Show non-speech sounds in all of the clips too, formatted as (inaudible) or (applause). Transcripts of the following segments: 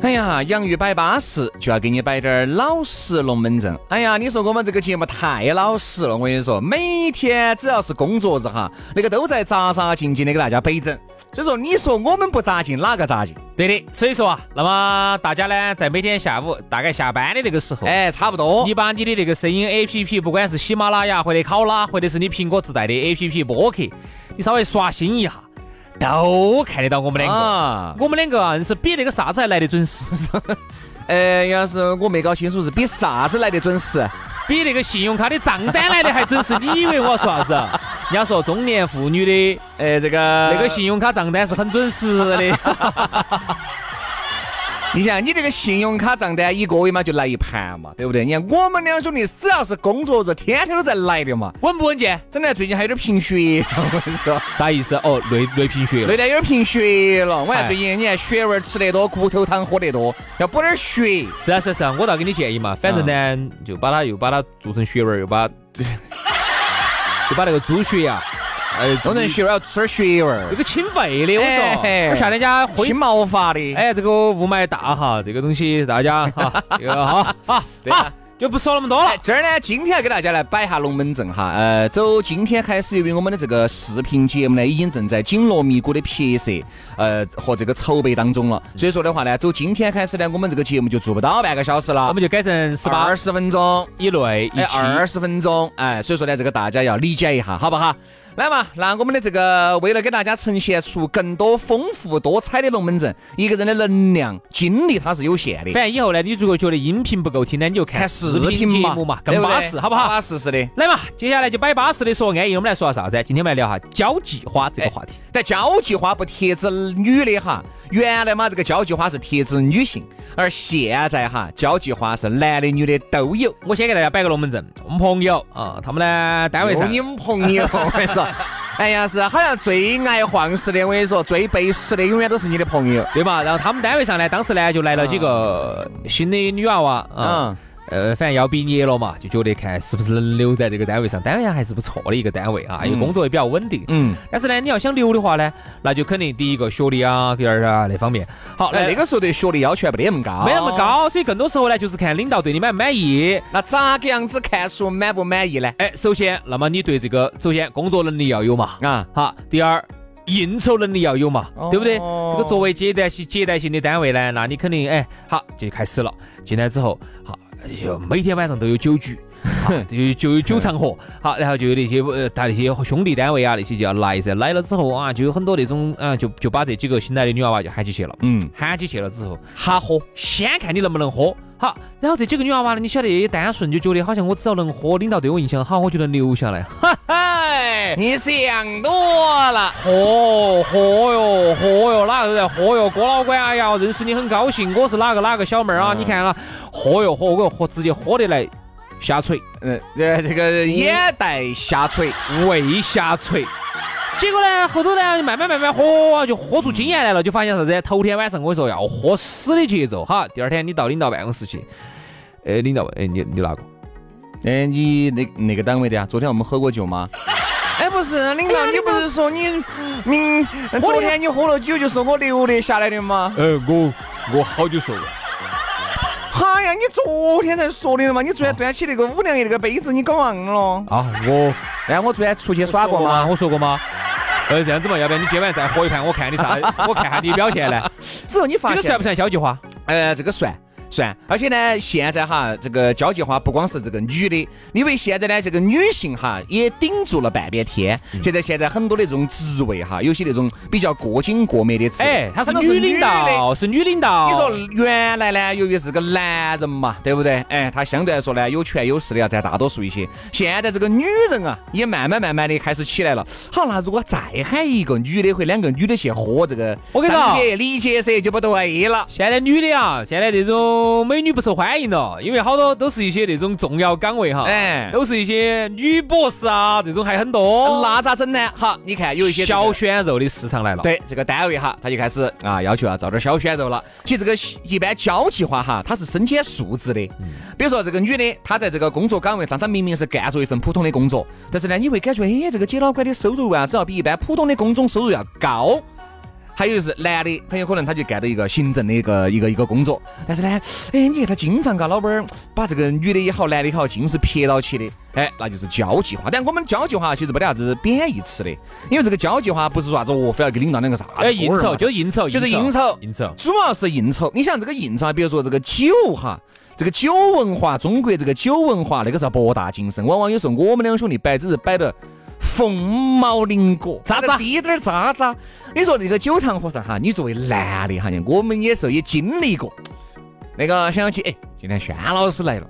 哎呀，洋芋摆巴适，就要给你摆点儿老实龙门阵。哎呀，你说我们这个节目太老实了，我跟你说，每天只要是工作日哈，那个都在扎扎静静的给大家摆整。所以说，你说我们不扎劲，哪个扎劲？对的，所以说啊，那么大家呢，在每天下午大概下班的那个时候，哎，差不多，你把你的那个声音 A P P，不管是喜马拉雅或者考拉，或者是你苹果自带的 A P P 播客，你稍微刷新一下。都看得到我们两个，我们两个硬是比那个啥子还来得准时。呃，(laughs) 要是我没搞清楚是比啥子来得准时，比那个信用卡的账单来的还准时。你以为我要说啥子？(laughs) 人家说中年妇女的，呃，这个那个信用卡账单是很准时的。(laughs) 你想，你这个信用卡账单一个月嘛就来一盘嘛，对不对？你看我们两兄弟只要是工作日，天天都在来的嘛，稳不稳健？真的最近还有点贫血，我跟你说，啥意思？哦，累累贫血了，累得有点贫血了。我看最近你看血味吃得多，骨头汤喝得多，要补点血。是啊是啊是啊，我倒给你建议嘛，反正呢就把它又把它做成血味，又把 (laughs) 就把那个猪血呀。哎，做成血要吃点血味儿，这个清肺的，我说，我夏天家清毛发的。哎，这个雾霾大哈，这个东西大家哈，(laughs) 这个哈，好，对就不说那么多了。这儿呢，今天要给大家来摆一下龙门阵哈。呃，走今天开始，由于我们的这个视频节目呢，已经正在紧锣密鼓的拍摄，呃，和这个筹备当中了。所以说的话呢，走今天开始呢，我们这个节目就做不到半个小时了，我们就改成十八二十分钟以内，哎，二十分钟，哎，所以说呢，这个大家要理解一下，好不好？来嘛，那我们的这个为了给大家呈现出更多丰富多彩的龙门阵，一个人的能量精力它是有限的。反正以后呢，你如果觉得音频不够听呢，你就看视频节目嘛，更巴适，好不好？巴适是的。来嘛，接下来就摆巴适的说安逸，我们来说下啥子？今天我们来聊下交际花这个话题。但交际花不贴指女的哈，原来嘛这个交际花是贴指女性，而现在哈交际花是男的女的都有。我先给大家摆个龙门阵，我们朋友啊，他们呢单位上，你们朋友，我跟你说。(laughs) 哎呀，是好像最爱晃事的，我跟你说，最背时的永远都是你的朋友，对吧？然后他们单位上呢，当时呢就来了几个新的女娃娃啊。呃，反正要毕业了嘛，就觉得看是不是能留在这个单位上，单位上还是不错的一个单位啊，因为工作也比较稳定。嗯。但是呢，你要想留的话呢，那就肯定第一个学历啊，第二啊那方面。好，那那个时候对学历要求还不得那么高，没那么高，所以更多时候呢，就是看领导对你满不满意。那咋个样子看出满不满意呢？哎，首先，那么你对这个，首先工作能力要有嘛，啊，好。第二，应酬能力要有嘛，对不对？这个作为接待性接待性的单位呢，那你肯定哎，好就开始了。进来之后，好。就每天晚上都有酒局，就 (laughs) 就有酒场合，好，然后就有那些呃，他那些兄弟单位啊，那些就要来噻。来了之后啊，就有很多那种啊，就就把这几个新来的女娃娃就喊起去了。嗯，喊起去了之后，哈喝，先看你能不能喝。好，然后这几个女娃娃呢，你晓得也单纯，就觉得好像我只要能喝，领导对我印象好，我就能留下来。哈哈，你想多了，喝喝哟，喝哟，哪个都在喝哟。郭老倌，哎呀，认识你很高兴，我是哪个哪个小妹儿啊？你看了，喝哟喝，我喝直接喝得来下垂，嗯，呃，这个眼袋下垂，胃下垂。结果呢，后头呢，慢慢慢慢喝，就喝出经验来了，就发现啥子？头天晚上我跟你说要喝死的节奏，哈。第二天你到领导办公室去，呃，领导问，哎，你你哪个？哎，你那那个单位的呀？昨天我们喝过酒吗？哎，不是，领导，你不是说你明昨天你喝了酒就说我留的下来的吗？呃，我我好久说了。哎呀，你昨天才说的嘛？你昨天端起那个五粮液那个杯子，你搞忘了？啊，我，哎，我昨天出去耍过吗？我说过吗？呃，这样子嘛，要不然你今晚再喝一盘，我看你啥，我看下你表现呢。(laughs) 之后你发现这个算不算交际花？呃，这个算。算。而且呢，现在哈，这个交际花不光是这个女的，因为现在呢，这个女性哈也顶住了半边天。现在现在很多的这种职位哈，有些那种比较过精过美的职位，哎，她是女领导，是女领导。你说原来呢，由于是个男人嘛，对不对？哎，他相对来说呢，有权有势的要占大多数一些。现在这个女人啊，也慢慢慢慢的开始起来了。好，那如果再喊一个女的或两个女的去喝这个，我跟你说，理解噻就不对了。现在女的啊，现在这种美女不受欢迎了，因为好多都是一些那种重要岗位哈，哎，都是一些女博士啊，这种还很多。那咋整呢？好，你看有一些小鲜肉的市场来了。对，这个单位哈，他就开始啊要求要招点小鲜肉了。其实这个一般交际花哈，它是身兼数职的。比如说这个女的，她在这个工作岗位上，她明明是干着一份普通的工作，但是呢，你会感觉哎，这个姐老倌的收入为啥，只要比一般普通的工种收入要高。还有就是男的，很有可能他就干到一个行政的一个一个一个工作，但是呢，哎，你看他经常嘎老板儿把这个女的也好，男的也好，尽是撇到起的，哎，那就是交际花。但我们交际花其实没得啥子贬义词的，因为这个交际花不是说啥子哦，非要给领导两个啥，哎，应酬就应酬，就是应酬，应酬，主要是应酬。你想这个应酬，比如说这个酒哈，这个酒文化，中国这个酒文化那个是博大精深，往往有时候我们两兄弟摆只是摆的。凤毛麟角，渣渣滴点儿渣渣。你说那个酒场和尚哈，你作为男的哈，我们也是也经历过。那个想起哎，今天轩老师来了，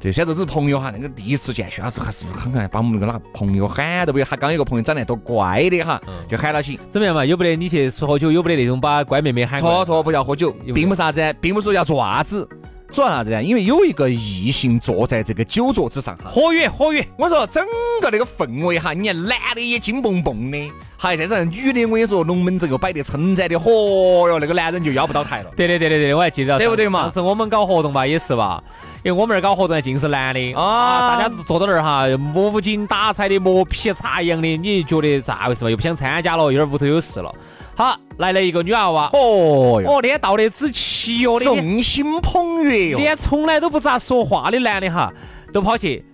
这现在都是朋友哈。那个第一次见轩老师，还是看看把我们那个哪个朋友喊都不有，他刚有个朋友长得多乖的哈，就喊了起。怎么样嘛？有不得你去喝酒，有不得那种把乖妹妹喊？错错，不要喝酒，并不啥子，并不说要做啥子。主要啥子呢？因为有一个异性坐在这个酒桌之上，活跃活跃。我说整个那个氛围哈，你看男的也金蹦蹦的，还再上女的，我跟你说龙门阵又摆得称赞的，嚯哟，那个男人就要不到台了。对对对对对，我还记得，对不对嘛？上次我们搞活动吧，也是吧？因为我们那儿搞活动尽是男的啊，大家坐到那儿哈，无精打采的，磨皮擦一样的，你觉得咋回事嘛？又不想参加了，有点屋头有事了。好，来了一个女娃娃，哦哟，哦，那天到的之齐哦，众星捧月哟，连从来都不咋说话的男的哈，都跑去，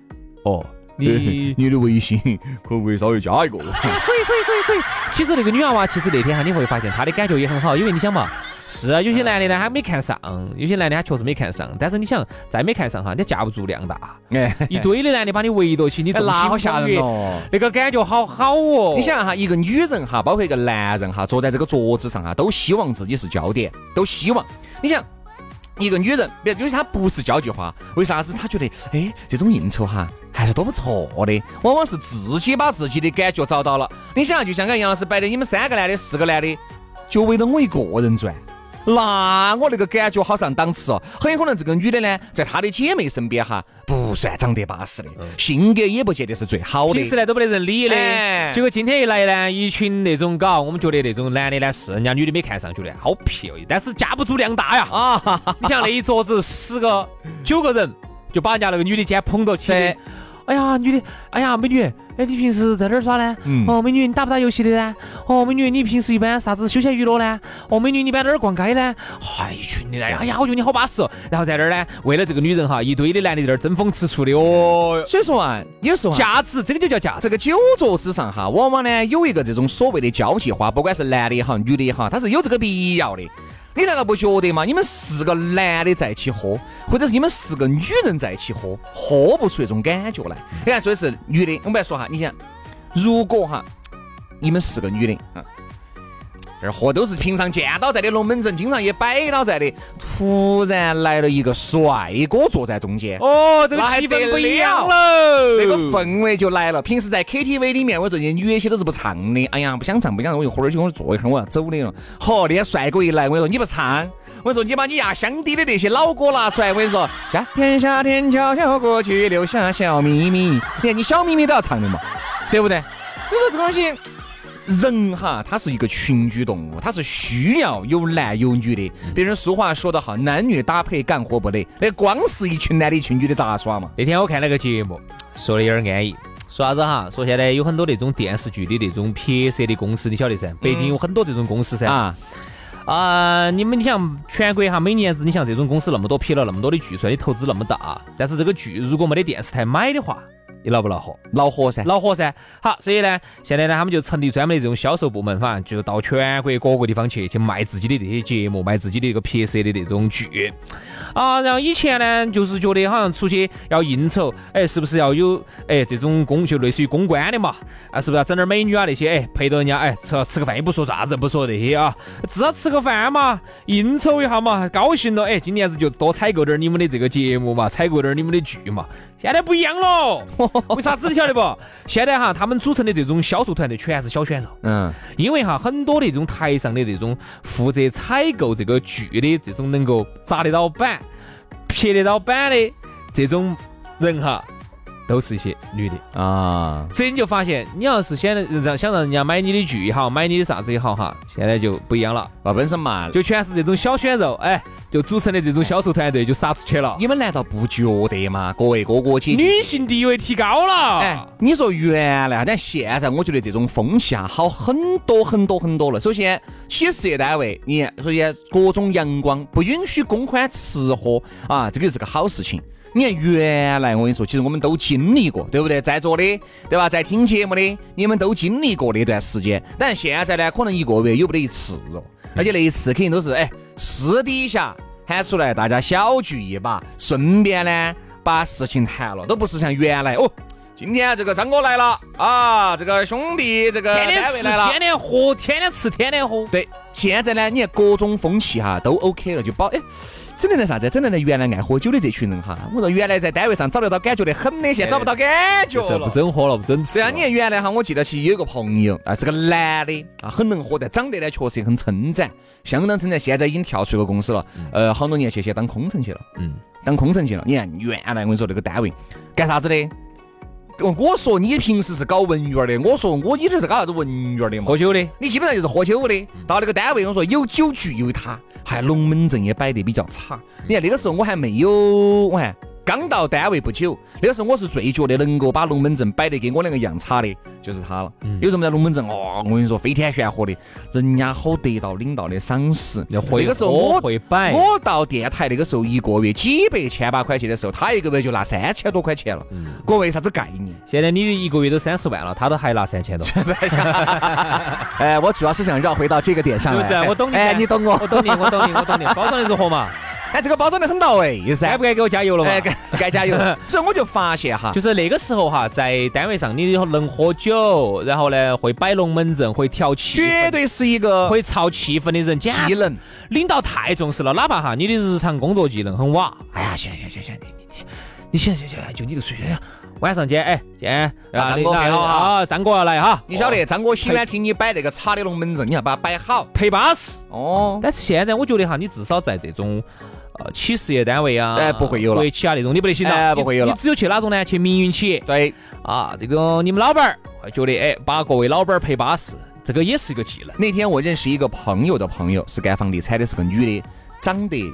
哦，你 (laughs) 你的微信可不可以稍微加一个？(laughs) 可以可以可以可以。其实那个女娃娃，其实那天哈，你会发现她的感觉也很好，因为你想嘛。是啊，有些男的呢，他没看上；有些男的他确实没看上。但是你想，再没看上哈，你架不住量大。哎，(laughs) 一堆的男的把你围到起，你那好吓人哦！那个感觉好好哦。你想哈，一个女人哈，包括一个男人哈，坐在这个桌子上啊，都希望自己是焦点，都希望。你想，一个女人，比如就是她不是交际花，为啥子她觉得哎，这种应酬哈还是多不错的？往往是自己把自己的感觉找到了。你想，就像刚杨老师摆的，你们三个男的、四个男的，就围着我一个人转。那我那个感觉好上档次哦，很有可能这个女的呢，在她的姐妹身边哈，不算长得巴适的，性格也不见得是最好的，平时呢都没得人理的。结果今天一来呢，一群那种搞，我们觉得那种男的呢是人家女的没看上，觉得好皮哦，但是架不住量大呀啊！你像那一桌子十个九个人，就把人家那个女的肩捧到起。哎呀，女的，哎呀，美女，哎，你平时在哪儿耍呢？哦，美女，你打不打游戏的呢？哦，美女，你平时一般啥子休闲娱乐呢？哦，美女，你一般哪儿逛街呢？嗨，一群的来，哎呀，我觉得你好巴适。然后在那儿呢，为了这个女人哈，一堆的男的在那儿争风吃醋的哦。所以说啊，有时候价值，这个就叫价值。这个酒桌之上哈，往往呢有一个这种所谓的交际花，不管是男的也好，女的也好，它是有这个必要的。你难道不觉得吗？你们四个男的在一起喝，或者是你们四个女人在一起喝，喝不出那种感觉来。你看，说的是女的，我们来说哈，你想，如果哈，你们四个女的，啊。这货都是平常见到在的龙门阵，经常也摆到在的。突然来了一个帅哥坐在中间，哦，这个气氛不一样喽，那个氛围就来了。平时在 KTV 里面，我这些女些都是不唱的。哎呀，不想唱，不想唱，我就喝点酒，我坐一会儿，我要走的了。好，那些帅哥一来，我跟你说你不唱，我说你把你压箱底的那些老歌拿出来，我跟你说，夏天夏天悄悄过去，留下小秘密。你看你小秘密都要唱的嘛，对不对？所以说这东西。人哈，他是一个群居动物，他是需要有男有女的。别人俗话说得好，男女搭配干活不累。那光是一群男的一群女的咋耍嘛？那天我看那个节目，说的有点安逸。说啥子哈？说现在有很多那种电视剧的那种拍摄的公司，你晓得噻？北京有很多这种公司噻。啊啊！你们你像全国哈，每年子你像这种公司那么多，拍了那么多的剧，虽然你投资那么大，但是这个剧如果没得电视台买的话。你恼不恼火？恼火噻，恼火噻。好，所以呢，现在呢，他们就成立专门的这种销售部门，反正就到全国各个地方去去卖自己的这些节目，卖自己的一个拍摄的这种剧。啊，然后以前呢，就是觉得好像出去要应酬，哎，是不是要有哎这种公就类似于公关的嘛？啊，是不是要整点美女啊那些？哎，陪到人家哎吃吃个饭也不说啥子，不说这些啊，至少吃个饭嘛，应酬一下嘛，高兴了，哎，今年子就多采购点你们的这个节目嘛，采购点你们的剧嘛。现在不一样了，(laughs) (laughs) 为啥子你晓得不？现在哈，他们组成的这种销售团队全是小选手，嗯，因为哈很多的这种台上的这种负责采购这个剧的这种能够砸得到板。撇得到板的这种人哈，都是一些女的啊，所以你就发现，你要是想让想让人家买你的剧也好，买你的啥子也好哈，现在就不一样了。那本身嘛，就全是这种小鲜肉，哎，就组成的这种销售团队就杀出去了。你们难道不觉得吗？各位哥哥姐姐，女性地位提高了。哎，你说原来，但现在我觉得这种风气啊，好很多很多很多了。首先，企事业单位，你首先各种阳光，不允许公款吃喝啊，这个就是个好事情。你看，原来我跟你说，其实我们都经历过，对不对？在座的，对吧？在听节目的，你们都经历过那段时间。但现在呢，可能一个月有不得一次哦，而且那一次肯定都是哎私底下喊出来，大家小聚一把，顺便呢把事情谈了，都不是像原来哦。今天这个张哥来了啊，这个兄弟这个天天吃，天天喝，天天吃，天天喝。对，现在呢，你看各种风气哈都 OK 了，就包哎。整的来啥子？整的来原来爱喝酒的这群人哈，我说原来在单位上找得到感觉的很的，现在找不到感觉了。不准喝了，不准吃。对啊，你看原来哈，我记得起有个朋友啊，是个男的啊，很能喝，但长得呢确实很称赞，相当称赞。现在已经跳出一个公司了，呃，好多年前先当空乘去了。嗯，当空乘去了。你看原来我跟你说那个单位干啥子的？我说你平时是搞文员的，我说我你这是搞啥子文员的嘛？喝酒的，你基本上就是喝酒的。到那个单位，我说有酒局有他，还龙门阵也摆得比较差。你看那个时候我还没有，我看。刚到单位不久，那个时候我是最觉得能够把龙门阵摆得跟我两个一样差的，就是他了。有什么在龙门阵？哦，我跟你说，飞天玄火的，人家好得到领导的赏识。那个时候我会摆，我到电台那个时候一个月几百千把块钱的时候，他一个月就拿三千多块钱了。各位啥子概念？现在你一个月都三十万了，他都还拿三千多。(laughs) 哎，我主要是想绕回到这个点上来。是不是？我懂你。哎，你懂我，我懂你，我懂你，我懂你。(laughs) 包装的如何嘛？哎，这个包装的很到位，该不该给我加油了嘛？该该加油。(laughs) 所以我就发现哈，就是那个时候哈，在单位上你能喝酒，然后呢会摆龙门阵，会调气，绝对是一个会操气氛的人。技能，领导太重视了，哪怕哈你的日常工作技能很瓦。哎呀，行行行行，你你你，你行行行，就你这水平。晚上见，哎见，张哥配好啊，张哥要来哈。你晓得，张哥喜欢听你摆那个茶的龙门阵，你要把它摆好，配巴适。哦。但是现在我觉得哈，你至少在这种。呃，企事业单位啊，哎，不会有了。国企啊那种，你不得行了，不会有了。你只有去哪种呢？去民营企业。对，啊，这个你们老板儿会觉得，哎，把各位老板儿陪巴适，这个也是一个技能。那天我认识一个朋友的朋友，是干房地产的，是个女的，长得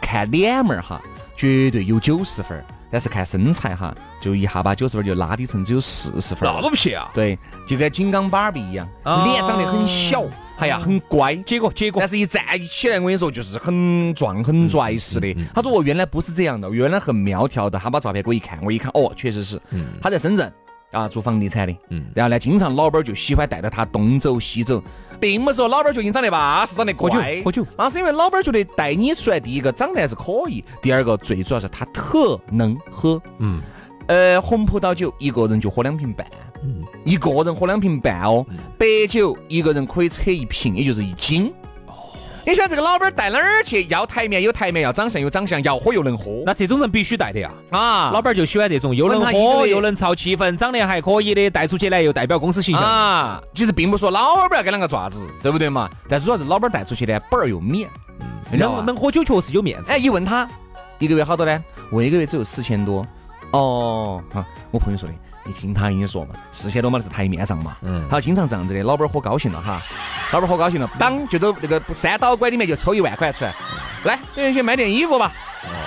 看脸门儿哈，绝对有九十分，但是看身材哈，就一下把九十分就拉低成只有四十分。那么不撇啊？对，就跟金刚芭比一样，脸长得很小。哎呀，很乖，结果结果，但是一站起来，我跟你说，就是很壮很拽似的。他说我原来不是这样的，原来很苗条的。他把照片给我一看，我一看，哦，确实是。他在深圳啊，做房地产的。嗯。然后呢，经常老板就喜欢带着他东走西走，并不是说老板就你长得巴适，长得乖。喝酒。那是因为老板觉得带你出来，第一个长得还是可以，第二个最主要是他特能喝。嗯。呃，红葡萄酒一个人就喝两瓶半。嗯，一个人喝两瓶半哦，白酒一个人可以扯一瓶，也就是一斤。哦，你想这个老板带哪儿去？要台面有台面，要长相有长相，要喝又能喝。那这种人必须带的呀！啊，老板就喜欢这种又能喝又能操气氛，长得还可以的，带出去呢又代表公司形象啊。其实并不说老板要给两个爪子，对不对嘛？但主要是老板带出去呢，本儿又面。嗯，能能喝酒确实有面子。哎，一问他一个月好多呢？我一个月只有四千多。哦，啊，我朋友说的。你听他跟你说嘛，四千多嘛是台面上嘛，嗯，他，经常是这样子的，老板喝高兴了哈，老板喝高兴了，当就走那个三刀拐里面就抽一万块出来，来，这边去买点衣服吧。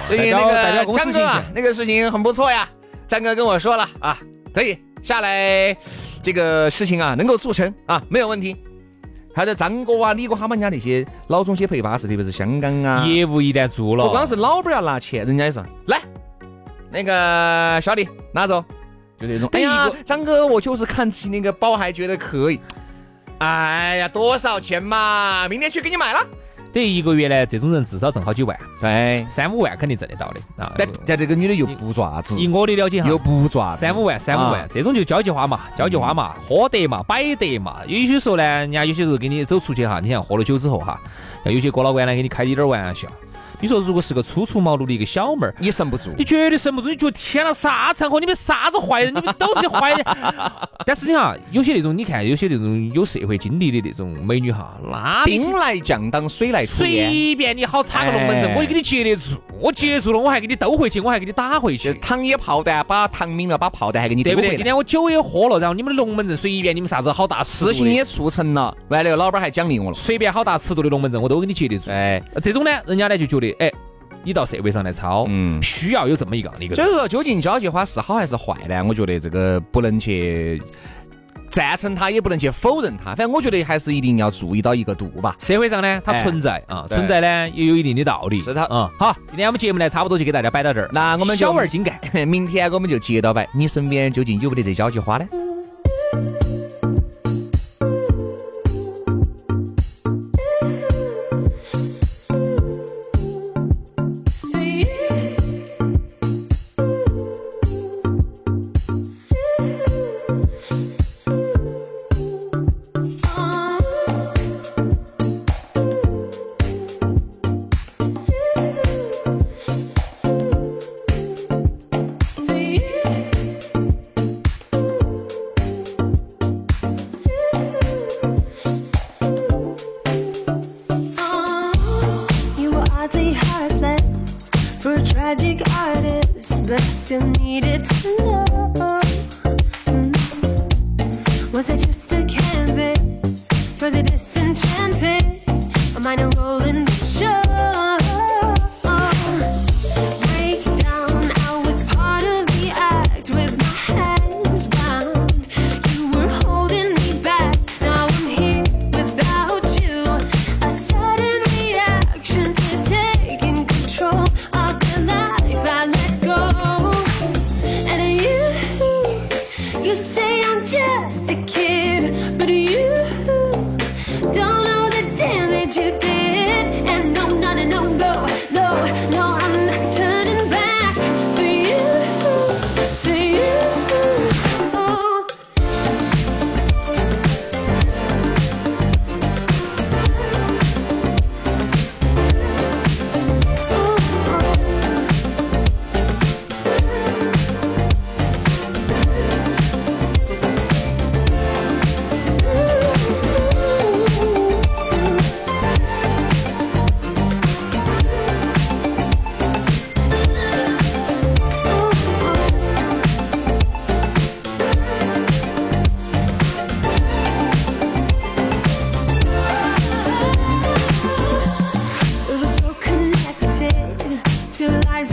对，那个张哥啊，那个事情很不错呀，张哥跟我说了啊，可以下来，这个事情啊能够促成啊，没有问题。还有张哥啊、李哥他们家那些老总些陪巴适，特别是香港啊，业务一旦做了，不光是老板要拿钱，人家也是。来，那个小弟拿走。就这种。哎呀，张哥，我就是看起那个包还觉得可以。哎呀，多少钱嘛？明天去给你买了。等于一个月呢，这种人至少挣好几万，对，三五万肯定挣得到的啊。但但这个女的又不爪子，以我的了解哈，又不爪子，三五万，三五万，这种就交际花嘛，交际花嘛，喝得嘛，摆得嘛。有些时候呢，人家有些时候给你走出去哈，你像喝了酒之后哈，有些哥老倌呢给你开一点玩笑。你说如果是个初出茅庐的一个小妹儿，你神不住，你绝对神不住。你觉得天哪，啥场合？你们啥子坏人？你们都是坏人。(laughs) 但是你哈，有些那种你看，有些那种有社会经历的那种美女哈，那兵来将挡，水来土掩。随便你好插个龙门阵，我就给你接得住。我接得住了，我还给你兜回去，我还给你打回去。糖也炮弹，把糖抿了，把炮弹还给你对不对？今天我酒也喝了，然后你们的龙门阵随便你们啥子好大事情也促成了，完了老板还奖励我了，随便好大尺度的龙门阵我都给你接得住。哎，这种呢，人家呢就觉得哎。你到社会上来抄，嗯，需要有这么一个一个。所以说，究竟交际花是好还是坏呢？我觉得这个不能去赞成它，也不能去否认它。反正我觉得还是一定要注意到一个度吧。社会上呢，它存在啊，存在呢也有一定的道理。是它，嗯。好，今天我们节目呢，差不多就给大家摆到这儿。那我们小玩精干，(laughs) 明天我们就接着摆。你身边究竟有没得这交际花呢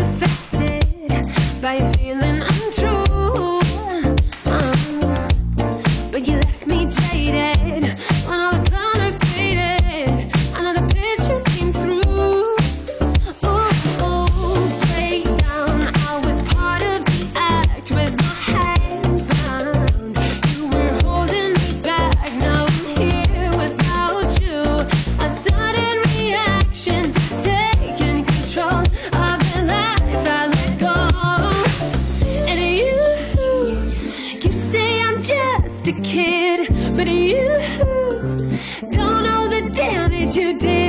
affected by a feeling. you did.